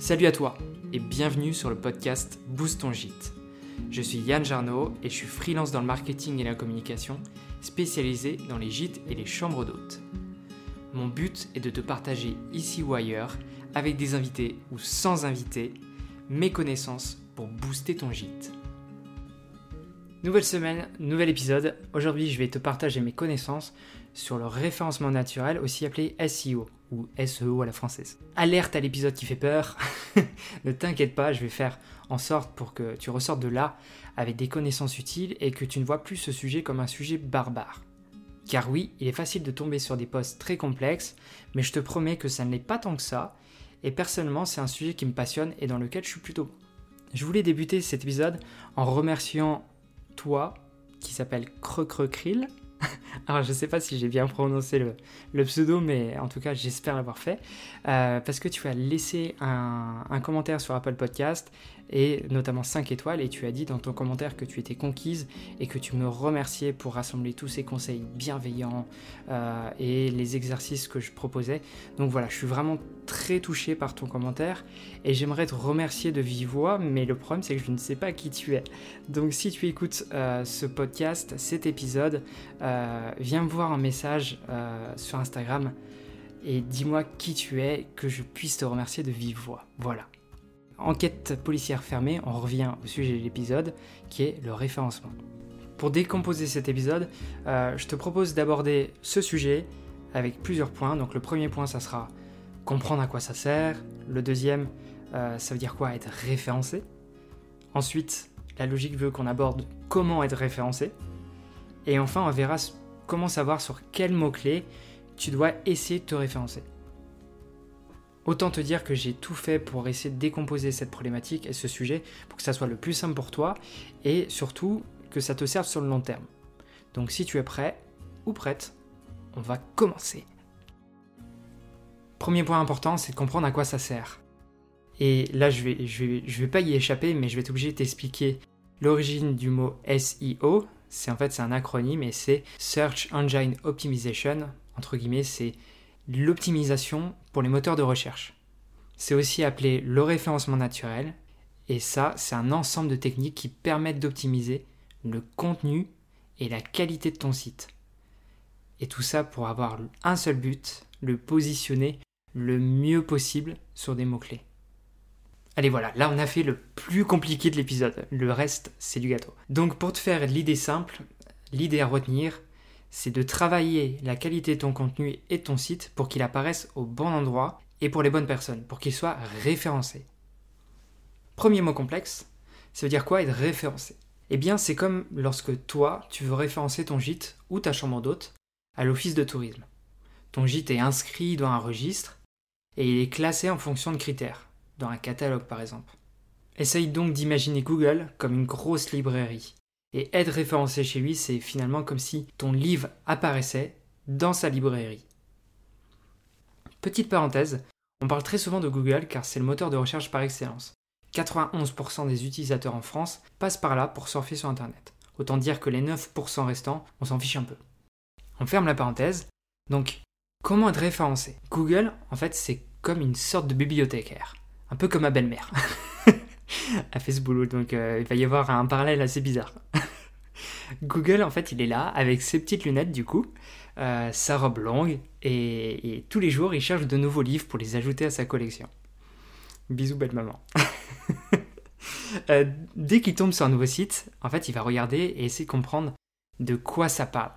Salut à toi et bienvenue sur le podcast Boost ton gîte. Je suis Yann Jarno et je suis freelance dans le marketing et la communication, spécialisé dans les gîtes et les chambres d'hôtes. Mon but est de te partager ici ou ailleurs, avec des invités ou sans invités, mes connaissances pour booster ton gîte. Nouvelle semaine, nouvel épisode. Aujourd'hui, je vais te partager mes connaissances sur le référencement naturel, aussi appelé SEO ou SEO à la française. Alerte à l'épisode qui fait peur. ne t'inquiète pas, je vais faire en sorte pour que tu ressortes de là avec des connaissances utiles et que tu ne vois plus ce sujet comme un sujet barbare. Car oui, il est facile de tomber sur des posts très complexes, mais je te promets que ça ne l'est pas tant que ça. Et personnellement, c'est un sujet qui me passionne et dans lequel je suis plutôt bon. Je voulais débuter cet épisode en remerciant toi, qui s'appelle Krill. Alors je sais pas si j'ai bien prononcé le, pseudo, mais en tout cas j'espère l'avoir fait, euh, parce que tu as laissé un, commentaire sur Apple Podcast et notamment 5 étoiles, et tu as dit dans ton commentaire que tu étais conquise et que tu me remerciais pour rassembler tous ces conseils bienveillants euh, et les exercices que je proposais. Donc voilà, je suis vraiment très touché par ton commentaire et j'aimerais te remercier de vive voix, mais le problème c'est que je ne sais pas qui tu es. Donc si tu écoutes euh, ce podcast, cet épisode, viens me voir un message sur Instagram et dis-moi qui tu es, que je puisse te remercier de vive voix. Voilà. Enquête policière fermée, on revient au sujet de l'épisode qui est le référencement. Pour décomposer cet épisode, euh, je te propose d'aborder ce sujet avec plusieurs points. Donc le premier point, ça sera comprendre à quoi ça sert. Le deuxième, euh, ça veut dire quoi être référencé? Ensuite, la logique veut qu'on aborde comment être référencé. Et enfin, on verra comment savoir sur quels mots-clés tu dois essayer de te référencer. Autant te dire que j'ai tout fait pour essayer de décomposer cette problématique et ce sujet pour que ça soit le plus simple pour toi et surtout que ça te serve sur le long terme. Donc si tu es prêt ou prête, on va commencer. Premier point important, c'est de comprendre à quoi ça sert. Et là, je vais, vais, pas y échapper, mais je vais être obligé de t'expliquer l'origine du mot SEO. C'est en fait c'est un acronyme et c'est Search Engine Optimization. Entre guillemets, c'est l'optimisation pour les moteurs de recherche. C'est aussi appelé le référencement naturel, et ça, c'est un ensemble de techniques qui permettent d'optimiser le contenu et la qualité de ton site. Et tout ça pour avoir un seul but, le positionner le mieux possible sur des mots-clés. Allez voilà, là on a fait le plus compliqué de l'épisode, le reste c'est du gâteau. Donc pour te faire l'idée simple, l'idée à retenir, c'est de travailler la qualité de ton contenu et de ton site pour qu'il apparaisse au bon endroit et pour les bonnes personnes, pour qu'il soit référencé. Premier mot complexe, ça veut dire quoi être référencé? Eh bien, c'est comme lorsque toi, tu veux référencer ton gîte ou ta chambre d'hôte à l'office de tourisme. Ton gîte est inscrit dans un registre et il est classé en fonction de critères, dans un catalogue par exemple. Essaye donc d'imaginer Google comme une grosse librairie et être référencé chez lui, c'est finalement comme si ton livre apparaissait dans sa librairie. Petite parenthèse, on parle très souvent de Google car c'est le moteur de recherche par excellence. 91% des utilisateurs en France passent par là pour surfer sur Internet. Autant dire que les 9% restants, on s'en fiche un peu. On ferme la parenthèse. Donc, comment être référencé? Google, en fait, c'est comme une sorte de bibliothécaire. Un peu comme ma belle-mère. Elle fait ce boulot, donc euh, il va y avoir un parallèle assez bizarre. Google, en fait, il est là avec ses petites lunettes, du coup, euh, sa robe longue, et, tous les jours, il cherche de nouveaux livres pour les ajouter à sa collection. Bisous, belle maman. Euh, dès qu'il tombe sur un nouveau site, en fait, il va regarder et essayer de comprendre de quoi ça parle,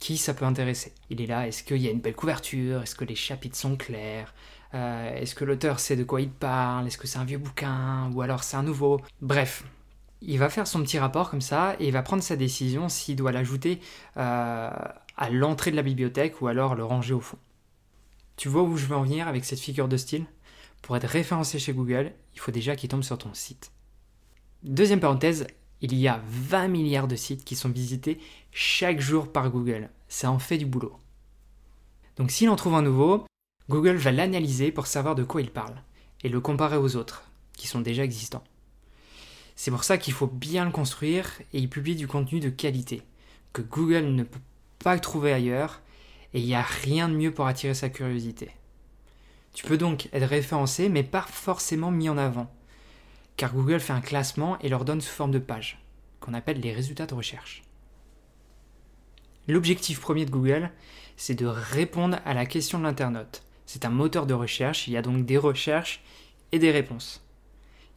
qui ça peut intéresser. Il est là, est-ce qu'il y a une belle couverture, est-ce que les chapitres sont clairs, euh, est-ce que l'auteur sait de quoi il parle, est-ce que c'est un vieux bouquin, ou alors c'est un nouveau? Bref, il va faire son petit rapport comme ça et il va prendre sa décision s'il doit l'ajouter euh, à l'entrée de la bibliothèque ou alors le ranger au fond. Tu vois où je veux en venir avec cette figure de style? Pour être référencé chez Google, il faut déjà qu'il tombe sur ton site. Deuxième parenthèse, il y a 20 milliards de sites qui sont visités chaque jour par Google. Ça en fait du boulot. Donc s'il en trouve un nouveau, Google va l'analyser pour savoir de quoi il parle et le comparer aux autres, qui sont déjà existants. C'est pour ça qu'il faut bien le construire et y publier du contenu de qualité, que Google ne peut pas trouver ailleurs, et il n'y a rien de mieux pour attirer sa curiosité. Tu peux donc être référencé, mais pas forcément mis en avant. Car Google fait un classement et leur donne sous forme de page, qu'on appelle les résultats de recherche. L'objectif premier de Google, c'est de répondre à la question de l'internaute. C'est un moteur de recherche, il y a donc des recherches et des réponses.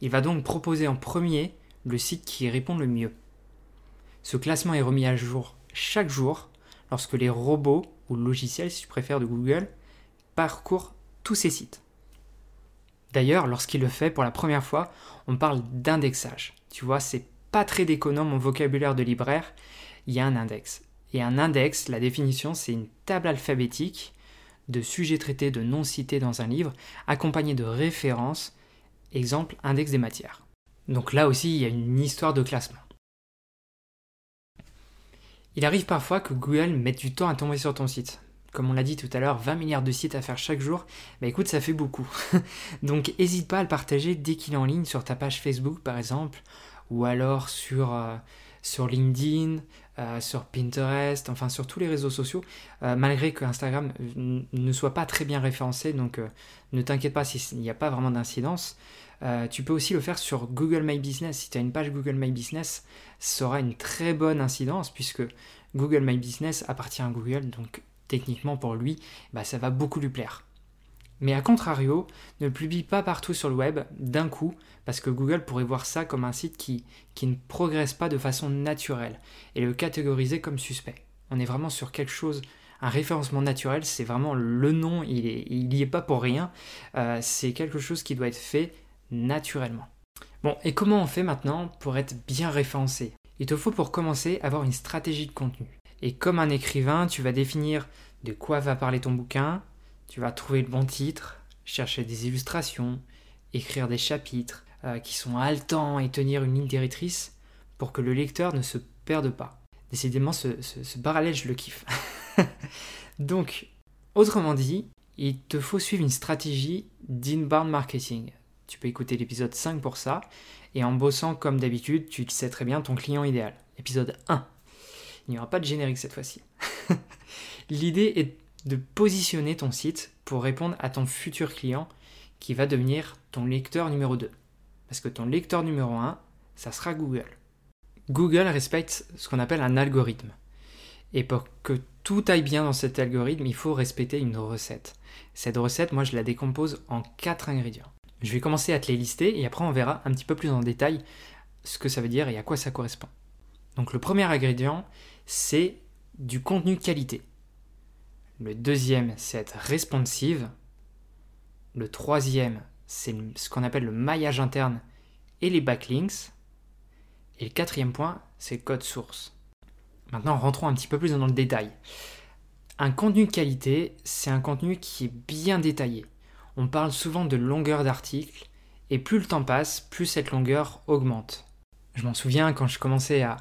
Il va donc proposer en premier le site qui répond le mieux. Ce classement est remis à jour chaque jour lorsque les robots ou logiciels, si tu préfères, de Google parcourent tous ces sites. D'ailleurs, lorsqu'il le fait pour la première fois, on parle d'indexage. Tu vois, c'est pas très déconnant mon vocabulaire de libraire, il y a un index. Et un index, la définition, c'est une table alphabétique de sujets traités, de noms cités dans un livre, accompagnée de références, exemple index des matières. Donc là aussi, il y a une histoire de classement. Il arrive parfois que Google mette du temps à tomber sur ton site. Comme on l'a dit tout à l'heure, 20 milliards de sites à faire chaque jour, bah écoute, ça fait beaucoup. Donc n'hésite pas à le partager dès qu'il est en ligne sur ta page Facebook par exemple, ou alors sur, euh, sur LinkedIn, euh, sur Pinterest, enfin sur tous les réseaux sociaux, euh, malgré que Instagram ne soit pas très bien référencé, donc ne t'inquiète pas s'il n'y a pas vraiment d'incidence. tu peux aussi le faire sur Google My Business. Si tu as une page Google My Business, ça aura une très bonne incidence puisque Google My Business appartient à Google, donc techniquement pour lui, bah, ça va beaucoup lui plaire. Mais à contrario, ne publie pas partout sur le web d'un coup, parce que Google pourrait voir ça comme un site qui, ne progresse pas de façon naturelle et le catégoriser comme suspect. On est vraiment sur quelque chose, un référencement naturel, c'est vraiment le nom, il n'y est, pas pour rien, euh, c'est quelque chose qui doit être fait naturellement. Bon, et comment on fait maintenant pour être bien référencé? Il te faut pour commencer avoir une stratégie de contenu. Et comme un écrivain, tu vas définir de quoi va parler ton bouquin, tu vas trouver le bon titre, chercher des illustrations, écrire des chapitres euh, qui sont haletants et tenir une ligne directrice pour que le lecteur ne se perde pas. Décidément, ce, parallèle, je le kiffe. Donc, autrement dit, il te faut suivre une stratégie d'inbound marketing. Tu peux écouter l'épisode 5 pour ça. Et en bossant comme d'habitude, tu sais très bien ton client idéal. Épisode 1. Il n'y aura pas de générique cette fois-ci. L'idée est de positionner ton site pour répondre à ton futur client qui va devenir ton lecteur numéro 2. Parce que ton lecteur numéro 1, ça sera Google. Google respecte ce qu'on appelle un algorithme. Et pour que tout aille bien dans cet algorithme, il faut respecter une recette. Cette recette, moi, je la décompose en quatre ingrédients. Je vais commencer à te les lister et après on verra un petit peu plus en détail ce que ça veut dire et à quoi ça correspond. Donc le premier ingrédient, c'est du contenu qualité. Le deuxième, c'est être responsive. Le troisième, c'est ce qu'on appelle le maillage interne et les backlinks. Et le quatrième point, c'est le code source. Maintenant, rentrons un petit peu plus dans le détail. Un contenu de qualité, c'est un contenu qui est bien détaillé on parle souvent de longueur d'article, et plus le temps passe, plus cette longueur augmente. Je m'en souviens quand je commençais à,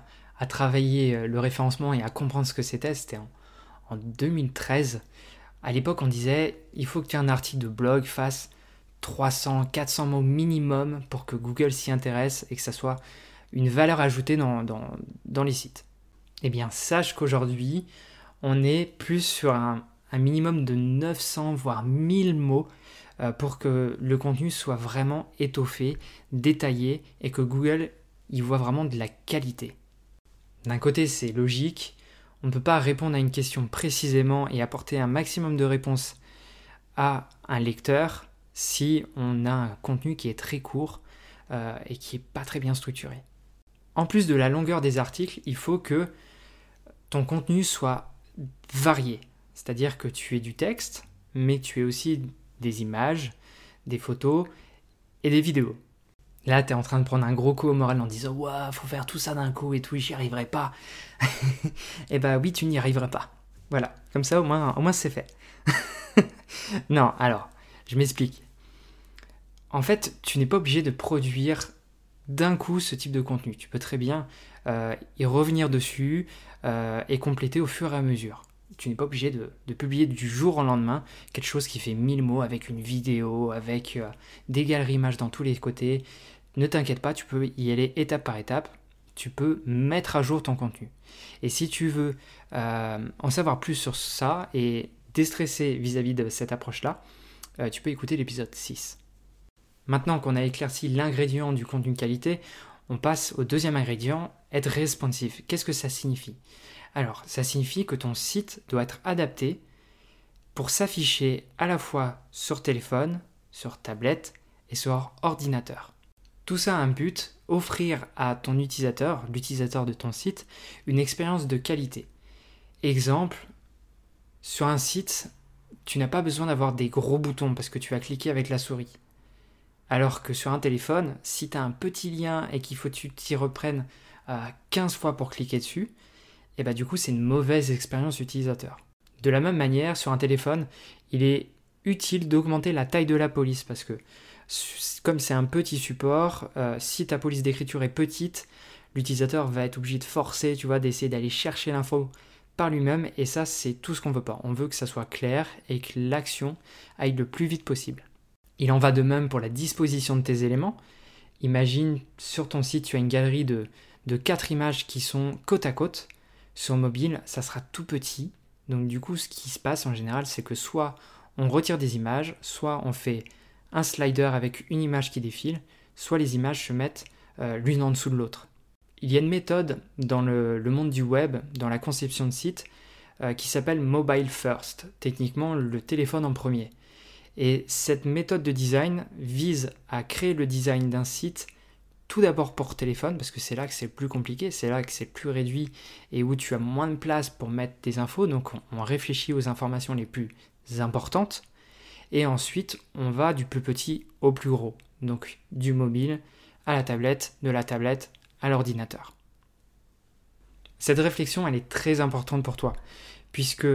travailler euh, le référencement et à comprendre ce que c'était, c'était en, 2013. À l'époque, on disait il faut que tu aies un article de blog fasse 300, 400 mots minimum pour que Google s'y intéresse et que ça soit une valeur ajoutée dans, dans les sites. Eh bien, sache qu'aujourd'hui, on est plus sur un, un minimum de 900 voire 1000 mots euh, pour que le contenu soit vraiment étoffé, détaillé et que Google y voit vraiment de la qualité. D'un côté, c'est logique, on ne peut pas répondre à une question précisément et apporter un maximum de réponses à un lecteur si on a un contenu qui est très court euh, et qui n'est pas très bien structuré. En plus de la longueur des articles, il faut que ton contenu soit varié. C'est-à-dire que tu aies du texte, mais tu aies aussi des images, des photos et des vidéos. Là, tu es en train de prendre un gros coup au moral en disant Waouh, faut faire tout ça d'un coup et tout, j'y arriverai pas. eh bah oui, tu n'y arriveras pas. Voilà, comme ça au moins, c'est fait. non, alors, je m'explique. En fait, tu n'es pas obligé de produire d'un coup ce type de contenu. Tu peux très bien euh, y revenir dessus euh, et compléter au fur et à mesure tu n'es pas obligé de, publier du jour au lendemain quelque chose qui fait 1000 mots avec une vidéo, avec euh, des galeries images dans tous les côtés. Ne t'inquiète pas, tu peux y aller étape par étape. Tu peux mettre à jour ton contenu. Et si tu veux euh, en savoir plus sur ça et déstresser vis-à-vis de cette approche-là, euh, tu peux écouter l'épisode 6. Maintenant qu'on a éclairci l'ingrédient du contenu qualité, on passe au deuxième ingrédient, être responsive. Qu'est-ce que ça signifie? Alors, ça signifie que ton site doit être adapté pour s'afficher à la fois sur téléphone, sur tablette et sur ordinateur. Tout ça a un but, offrir à ton utilisateur, l'utilisateur de ton site, une expérience de qualité. Exemple, sur un site, tu n'as pas besoin d'avoir des gros boutons parce que tu vas cliquer avec la souris. Alors que sur un téléphone, si tu as un petit lien et qu'il faut que tu t'y reprennes 15 fois pour cliquer dessus, et eh bah ben, du coup c'est une mauvaise expérience utilisateur. De la même manière, sur un téléphone, il est utile d'augmenter la taille de la police parce que comme c'est un petit support, euh, si ta police d'écriture est petite, l'utilisateur va être obligé de forcer, tu vois, d'essayer d'aller chercher l'info par lui-même et ça c'est tout ce qu'on veut pas. On veut que ça soit clair et que l'action aille le plus vite possible. Il en va de même pour la disposition de tes éléments. Imagine sur ton site tu as une galerie de, de 4 images qui sont côte à côte. Sur mobile, ça sera tout petit. Donc du coup, ce qui se passe en général, c'est que soit on retire des images, soit on fait un slider avec une image qui défile, soit les images se mettent euh, l'une en dessous de l'autre. Il y a une méthode dans le, monde du web, dans la conception de site, euh, qui s'appelle Mobile First, techniquement le téléphone en premier. Et cette méthode de design vise à créer le design d'un site tout d'abord pour téléphone, parce que c'est là que c'est le plus compliqué, c'est là que c'est plus réduit et où tu as moins de place pour mettre des infos, donc on réfléchit aux informations les plus importantes. Et ensuite, on va du plus petit au plus gros. Donc du mobile à la tablette, de la tablette à l'ordinateur. Cette réflexion, elle est très importante pour toi, puisque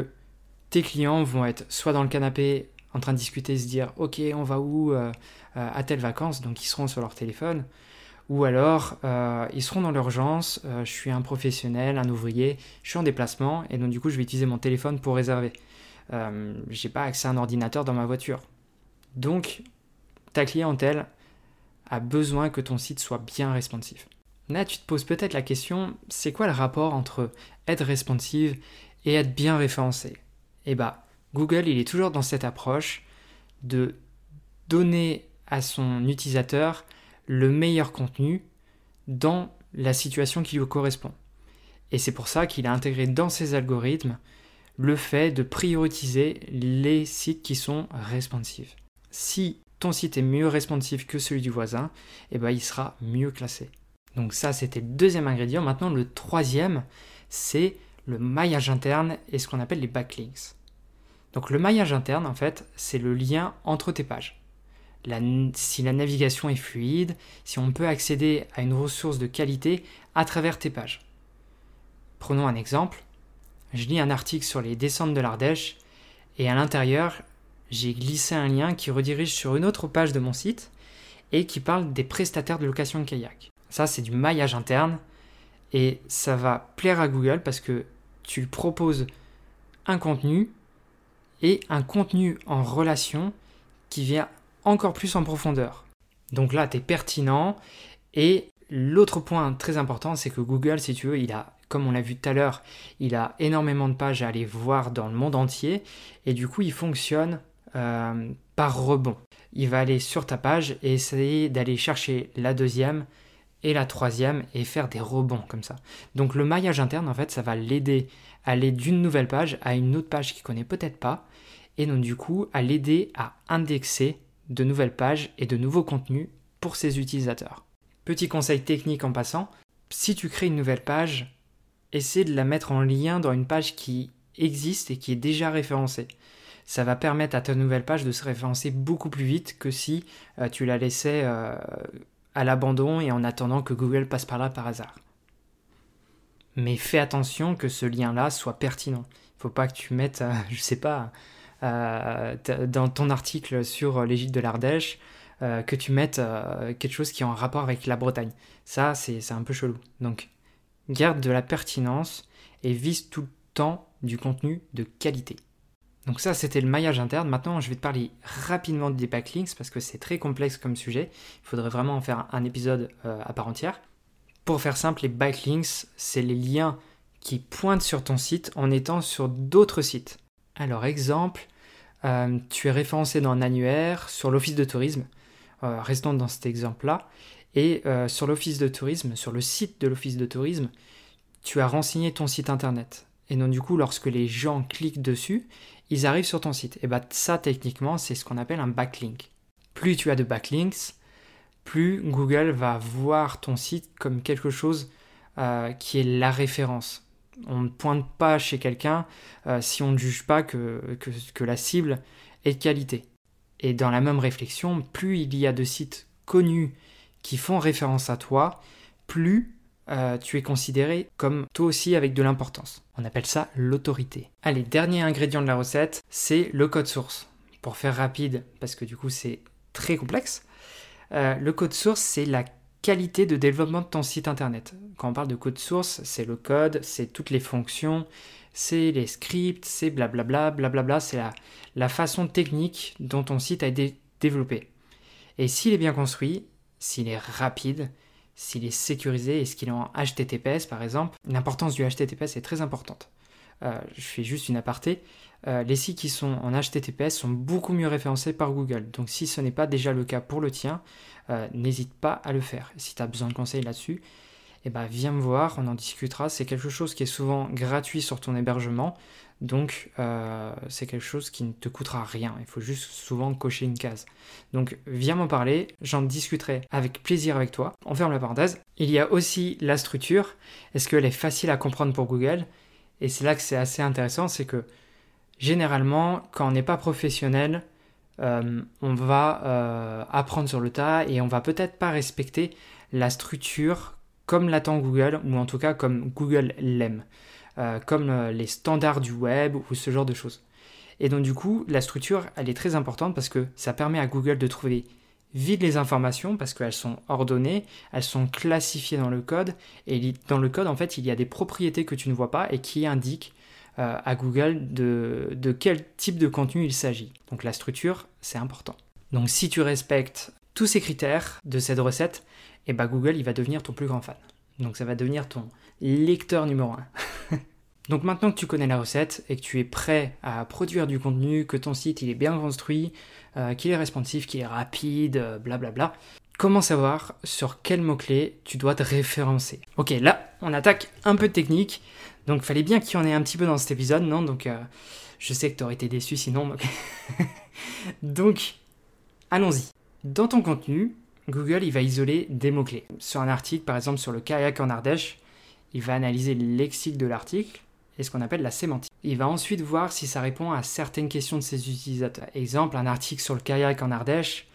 tes clients vont être soit dans le canapé en train de discuter, se dire ok on va où euh, euh, à telle vacances, donc ils seront sur leur téléphone, ou alors euh, ils seront dans l'urgence, je suis un professionnel, un ouvrier, je suis en déplacement et donc du coup je vais utiliser mon téléphone pour réserver. Euh, j'ai pas accès à un ordinateur dans ma voiture. Donc, ta clientèle a besoin que ton site soit bien responsive. Là, tu te poses peut-être la question, c'est quoi le rapport entre être responsive et être bien référencé? Eh bah, Google, il est toujours dans cette approche de donner à son utilisateur le meilleur contenu dans la situation qui lui correspond. Et c'est pour ça qu'il a intégré dans ses algorithmes le fait de prioriser les sites qui sont responsives. Si ton site est mieux responsive que celui du voisin, eh ben, il sera mieux classé. Donc ça, c'était le deuxième ingrédient. Maintenant, le troisième, c'est le maillage interne et ce qu'on appelle les backlinks. Donc le maillage interne, en fait, c'est le lien entre tes pages. si la navigation est fluide, si on peut accéder à une ressource de qualité à travers tes pages. Prenons un exemple je lis un article sur les descentes de l'Ardèche et à l'intérieur, j'ai glissé un lien qui redirige sur une autre page de mon site et qui parle des prestataires de location de kayak. Ça, c'est du maillage interne et ça va plaire à Google parce que tu proposes un contenu et un contenu en relation qui vient encore plus en profondeur. Donc là, tu es pertinent et l'autre point très important, c'est que Google, si tu veux, il a comme on l'a vu tout à l'heure, il a énormément de pages à aller voir dans le monde entier et du coup il fonctionne euh, par rebond. Il va aller sur ta page et essayer d'aller chercher la deuxième et la troisième et faire des rebonds comme ça. Donc le maillage interne en fait ça va l'aider à aller d'une nouvelle page à une autre page qu'il connaît peut-être pas et donc du coup à l'aider à indexer de nouvelles pages et de nouveaux contenus pour ses utilisateurs. Petit conseil technique en passant, si tu crées une nouvelle page, essaie de la mettre en lien dans une page qui existe et qui est déjà référencée. Ça va permettre à ta nouvelle page de se référencer beaucoup plus vite que si euh, tu la laissais euh, à l'abandon et en attendant que Google passe par là par hasard. Mais fais attention que ce lien-là soit pertinent. Il ne faut pas que tu mettes, euh, je sais pas, dans ton article sur l'Égypte de l'Ardèche, que tu mettes quelque chose qui est en rapport avec la Bretagne. Ça, c'est un peu chelou. Donc, garde de la pertinence et vise tout le temps du contenu de qualité. Donc ça, c'était le maillage interne. Maintenant, je vais te parler rapidement des backlinks parce que c'est très complexe comme sujet. Il faudrait vraiment en faire un épisode euh, à part entière. Pour faire simple, les backlinks, c'est les liens qui pointent sur ton site en étant sur d'autres sites. Alors exemple, euh, tu es référencé dans un annuaire sur l'office de tourisme, euh, restons dans cet exemple-là, et euh, sur l'office de tourisme, sur le site de l'office de tourisme, tu as renseigné ton site internet. Et donc du coup, lorsque les gens cliquent dessus, ils arrivent sur ton site. Et bien ça, techniquement, c'est ce qu'on appelle un backlink. Plus tu as de backlinks, plus Google va voir ton site comme quelque chose qui est la référence on ne pointe pas chez quelqu'un euh, si on ne juge pas que, que, la cible est de qualité. Et dans la même réflexion, plus il y a de sites connus qui font référence à toi, plus euh, tu es considéré comme toi aussi avec de l'importance. On appelle ça l'autorité. Allez, dernier ingrédient de la recette, c'est le code source. Pour faire rapide, parce que du coup c'est très complexe, euh, le code source c'est la qualité de développement de ton site internet. Quand on parle de code source, c'est le code, c'est toutes les fonctions, c'est les scripts, c'est blablabla, blablabla, c'est la, la façon technique dont ton site a été développé. Et s'il est bien construit, s'il est rapide, s'il est sécurisé et ce qu'il est en HTTPS par exemple, l'importance du HTTPS est très importante. Euh, je fais juste une aparté. Euh, les sites qui sont en HTTPS sont beaucoup mieux référencés par Google. Donc si ce n'est pas déjà le cas pour le tien, euh, n'hésite pas à le faire. Si tu as besoin de conseils là-dessus, eh ben, viens me voir, on en discutera. C'est quelque chose qui est souvent gratuit sur ton hébergement. Donc c'est quelque chose qui ne te coûtera rien. Il faut juste souvent cocher une case. Donc viens m'en parler, j'en discuterai avec plaisir avec toi. On ferme la parenthèse. Il y a aussi la structure. Est-ce qu'elle est facile à comprendre pour Google? Et c'est là que c'est assez intéressant, c'est que généralement, quand on n'est pas professionnel, euh, on va euh, apprendre sur le tas et on va peut-être pas respecter la structure comme l'attend Google, ou en tout cas comme Google l'aime, euh, comme les standards du web ou ce genre de choses. Et donc du coup, la structure, elle est très importante parce que ça permet à Google de trouver vide les informations parce qu'elles sont ordonnées, elles sont classifiées dans le code, et dans le code, en fait, il y a des propriétés que tu ne vois pas et qui indiquent euh, à Google de, de quel type de contenu il s'agit. Donc la structure, c'est important. Donc si tu respectes tous ces critères de cette recette, et eh ben Google, il va devenir ton plus grand fan. Donc ça va devenir ton lecteur numéro un. Donc maintenant que tu connais la recette et que tu es prêt à produire du contenu, que ton site il est bien construit, euh, qu'il est responsive, qu'il est rapide, blablabla, euh, bla bla, comment savoir sur quel mot-clé tu dois te référencer? Ok, là on attaque un peu de technique, donc fallait bien qu'il y en ait un petit peu dans cet épisode, non? Donc euh, je sais que tu aurais été déçu sinon. donc allons-y. Dans ton contenu, Google il va isoler des mots-clés. Sur un article, par exemple sur le kayak en Ardèche, il va analyser le lexique de l'article et ce qu'on appelle la sémantique. Il va ensuite voir si ça répond à certaines questions de ses utilisateurs. Exemple, un article sur le kayak en Ardèche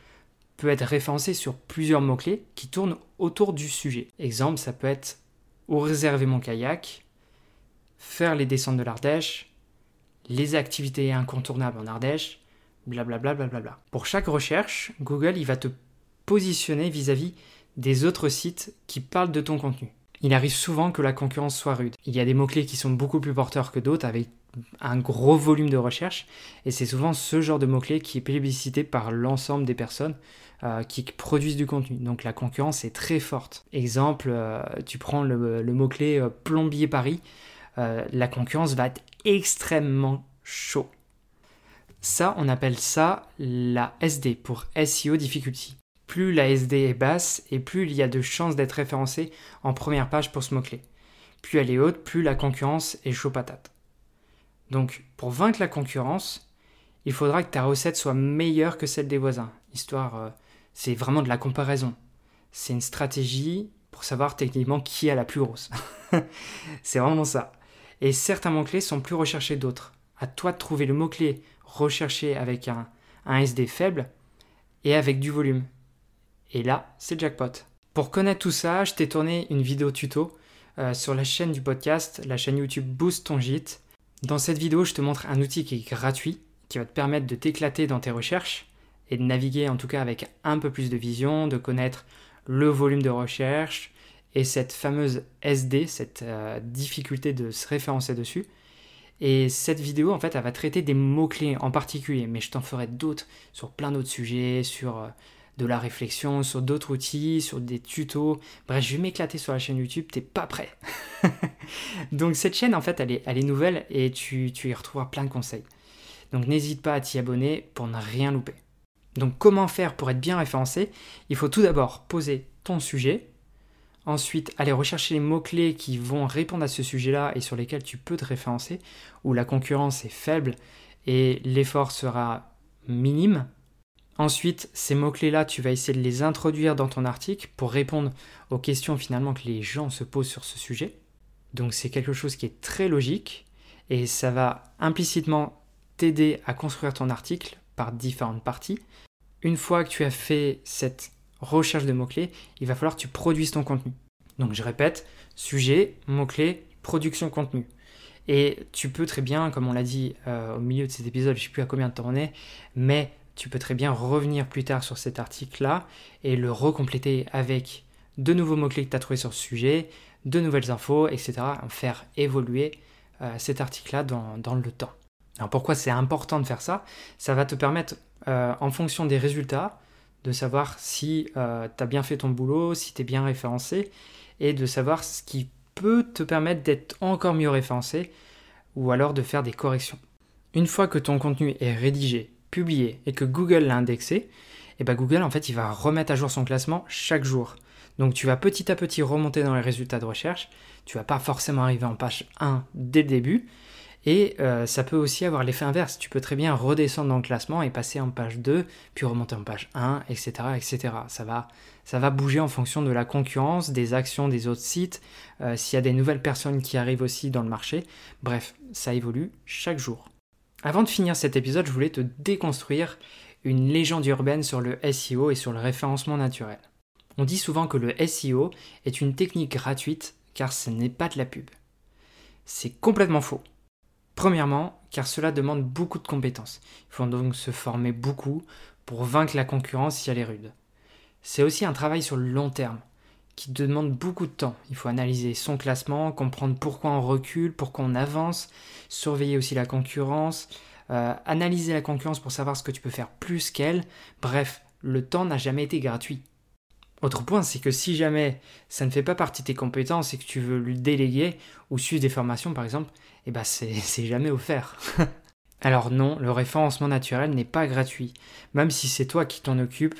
peut être référencé sur plusieurs mots-clés qui tournent autour du sujet. Exemple, ça peut être où réserver mon kayak, faire les descentes de l'Ardèche, les activités incontournables en Ardèche, blablabla. Bla Pour chaque recherche, Google il va te positionner vis à -vis des autres sites qui parlent de ton contenu il arrive souvent que la concurrence soit rude. Il y a des mots-clés qui sont beaucoup plus porteurs que d'autres avec un gros volume de recherche et c'est souvent ce genre de mots-clés qui est plébiscité par l'ensemble des personnes euh, qui produisent du contenu. Donc la concurrence est très forte. Exemple, euh, tu prends le, mot-clé euh, plombier Paris, la concurrence va être extrêmement chaud. Ça, on appelle ça la SD pour SEO Difficulty plus la SD est basse et plus il y a de chances d'être référencé en première page pour ce mot-clé. Plus elle est haute, plus la concurrence est chaud patate. Donc, pour vaincre la concurrence, il faudra que ta recette soit meilleure que celle des voisins. Histoire, euh, c'est vraiment de la comparaison. C'est une stratégie pour savoir techniquement qui a la plus grosse. c'est vraiment ça. Et certains mots-clés sont plus recherchés d'autres. À toi de trouver le mot-clé recherché avec un, un SD faible et avec du volume. Et là, c'est jackpot. Pour connaître tout ça, je t'ai tourné une vidéo tuto euh, sur la chaîne du podcast, la chaîne YouTube Boost ton gîte. Dans cette vidéo, je te montre un outil qui est gratuit, qui va te permettre de t'éclater dans tes recherches et de naviguer en tout cas avec un peu plus de vision, de connaître le volume de recherche et cette fameuse SD, cette euh, difficulté de se référencer dessus. Et cette vidéo, en fait, elle va traiter des mots-clés en particulier, mais je t'en ferai d'autres sur plein d'autres sujets, sur euh, de la réflexion sur d'autres outils, sur des tutos. Bref, je vais m'éclater sur la chaîne YouTube, t'es pas prêt. Donc cette chaîne, en fait, elle est, elle nouvelle et tu, tu y retrouveras plein de conseils. Donc n'hésite pas à t'y abonner pour ne rien louper. Donc comment faire pour être bien référencé? Il faut tout d'abord poser ton sujet, ensuite aller rechercher les mots-clés qui vont répondre à ce sujet-là et sur lesquels tu peux te référencer, où la concurrence est faible et l'effort sera minime. Ensuite, ces mots-clés-là, tu vas essayer de les introduire dans ton article pour répondre aux questions finalement que les gens se posent sur ce sujet. Donc c'est quelque chose qui est très logique et ça va implicitement t'aider à construire ton article par différentes parties. Une fois que tu as fait cette recherche de mots-clés, il va falloir que tu produises ton contenu. Donc je répète, sujet, mots-clés, production contenu. Et tu peux très bien, comme on l'a dit euh, au milieu de cet épisode, je ne sais plus à combien de temps on est, mais tu peux très bien revenir plus tard sur cet article-là et le recompléter avec de nouveaux mots-clés que tu as trouvés sur ce sujet, de nouvelles infos, etc. Faire évoluer euh, cet article-là dans, le temps. Alors pourquoi c'est important de faire ça? Ça va te permettre, euh, en fonction des résultats, de savoir si tu as bien fait ton boulot, si tu es bien référencé, et de savoir ce qui peut te permettre d'être encore mieux référencé ou alors de faire des corrections. Une fois que ton contenu est rédigé, publié et que Google l'a indexé, et eh ben Google en fait il va remettre à jour son classement chaque jour. Donc tu vas petit à petit remonter dans les résultats de recherche, tu vas pas forcément arriver en page 1 dès le début, et euh, ça peut aussi avoir l'effet inverse. Tu peux très bien redescendre dans le classement et passer en page 2, puis remonter en page 1, etc. etc. Ça, va, ça va bouger en fonction de la concurrence, des actions des autres sites, euh, s'il y a des nouvelles personnes qui arrivent aussi dans le marché. Bref, ça évolue chaque jour. Avant de finir cet épisode, je voulais te déconstruire une légende urbaine sur le SEO et sur le référencement naturel. On dit souvent que le SEO est une technique gratuite car ce n'est pas de la pub. C'est complètement faux. Premièrement, car cela demande beaucoup de compétences. Il faut donc se former beaucoup pour vaincre la concurrence si elle est rude. C'est aussi un travail sur le long terme qui demande beaucoup de temps. Il faut analyser son classement, comprendre pourquoi on recule, pourquoi on avance, surveiller aussi la concurrence, euh, analyser la concurrence pour savoir ce que tu peux faire plus qu'elle. Bref, le temps n'a jamais été gratuit. Autre point, c'est que si jamais ça ne fait pas partie de tes compétences et que tu veux lui déléguer ou suivre des formations par exemple, eh ben c'est jamais offert. Alors non, le référencement naturel n'est pas gratuit, même si c'est toi qui t'en occupes,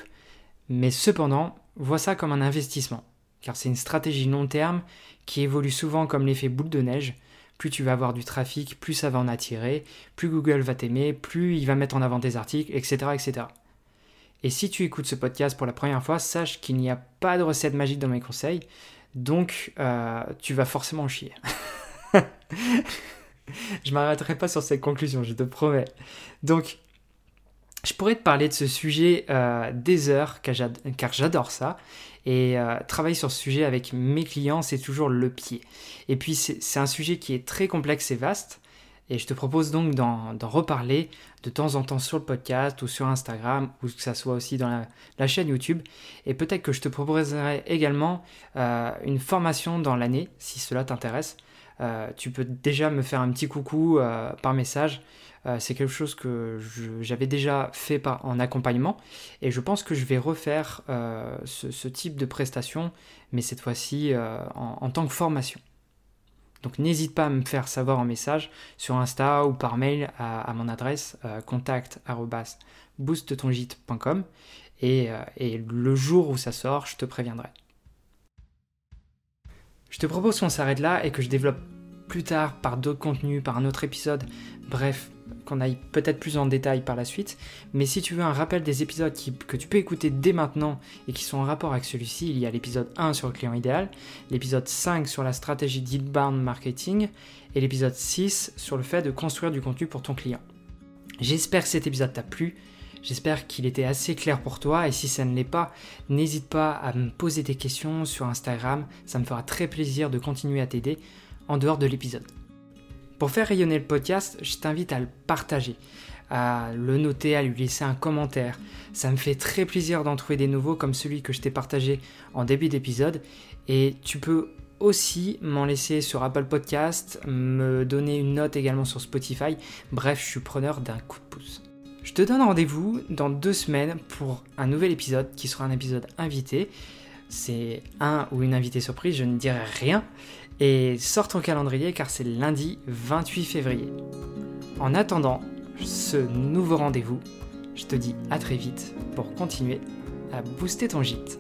mais cependant, vois ça comme un investissement, car c'est une stratégie long terme qui évolue souvent comme l'effet boule de neige. Plus tu vas avoir du trafic, plus ça va en attirer, plus Google va t'aimer, plus il va mettre en avant tes articles, etc. etc. Et si tu écoutes ce podcast pour la première fois, sache qu'il n'y a pas de recette magique dans mes conseils, donc euh, tu vas forcément chier. je m'arrêterai pas sur cette conclusion, je te promets. Donc, je pourrais te parler de ce sujet euh, des heures, car j'adore ça. Et euh, travailler sur ce sujet avec mes clients, c'est toujours le pied. Et puis, c'est un sujet qui est très complexe et vaste. Et je te propose donc d'en reparler de temps en temps sur le podcast ou sur Instagram ou que ça soit aussi dans la, chaîne YouTube. Et peut-être que je te proposerai également euh, une formation dans l'année si cela t'intéresse. Euh, tu peux déjà me faire un petit coucou euh, par message. c'est quelque chose que j'avais déjà fait en accompagnement et je pense que je vais refaire ce, type de prestation, mais cette fois-ci en tant que formation. Donc n'hésite pas à me faire savoir en message sur Insta ou par mail à, mon adresse euh, contact@boostetongite.com et, euh, et le jour où ça sort, je te préviendrai. Je te propose qu'on s'arrête là et que je développe plus tard par d'autres contenus, par un autre épisode. Bref, qu'on aille peut-être plus en détail par la suite. Mais si tu veux un rappel des épisodes que tu peux écouter dès maintenant et qui sont en rapport avec celui-ci, il y a l'épisode 1 sur le client idéal, l'épisode 5 sur la stratégie d'inbound marketing et l'épisode 6 sur le fait de construire du contenu pour ton client. J'espère que cet épisode t'a plu. J'espère qu'il était assez clair pour toi et si ça ne l'est pas, n'hésite pas à me poser des questions sur Instagram, ça me fera très plaisir de continuer à t'aider en dehors de l'épisode. Pour faire rayonner le podcast, je t'invite à le partager, à le noter, à lui laisser un commentaire. Ça me fait très plaisir d'en trouver des nouveaux comme celui que je t'ai partagé en début d'épisode. Et tu peux aussi m'en laisser sur Apple Podcast, me donner une note également sur Spotify. Bref, je suis preneur d'un coup de pouce. Je te donne rendez-vous dans deux semaines pour un nouvel épisode qui sera un épisode invité. C'est un ou une invitée surprise, je ne dirai rien. Et sors ton calendrier car c'est lundi 28 février. En attendant, ce nouveau rendez-vous. Je te dis à très vite pour continuer à booster ton gîte.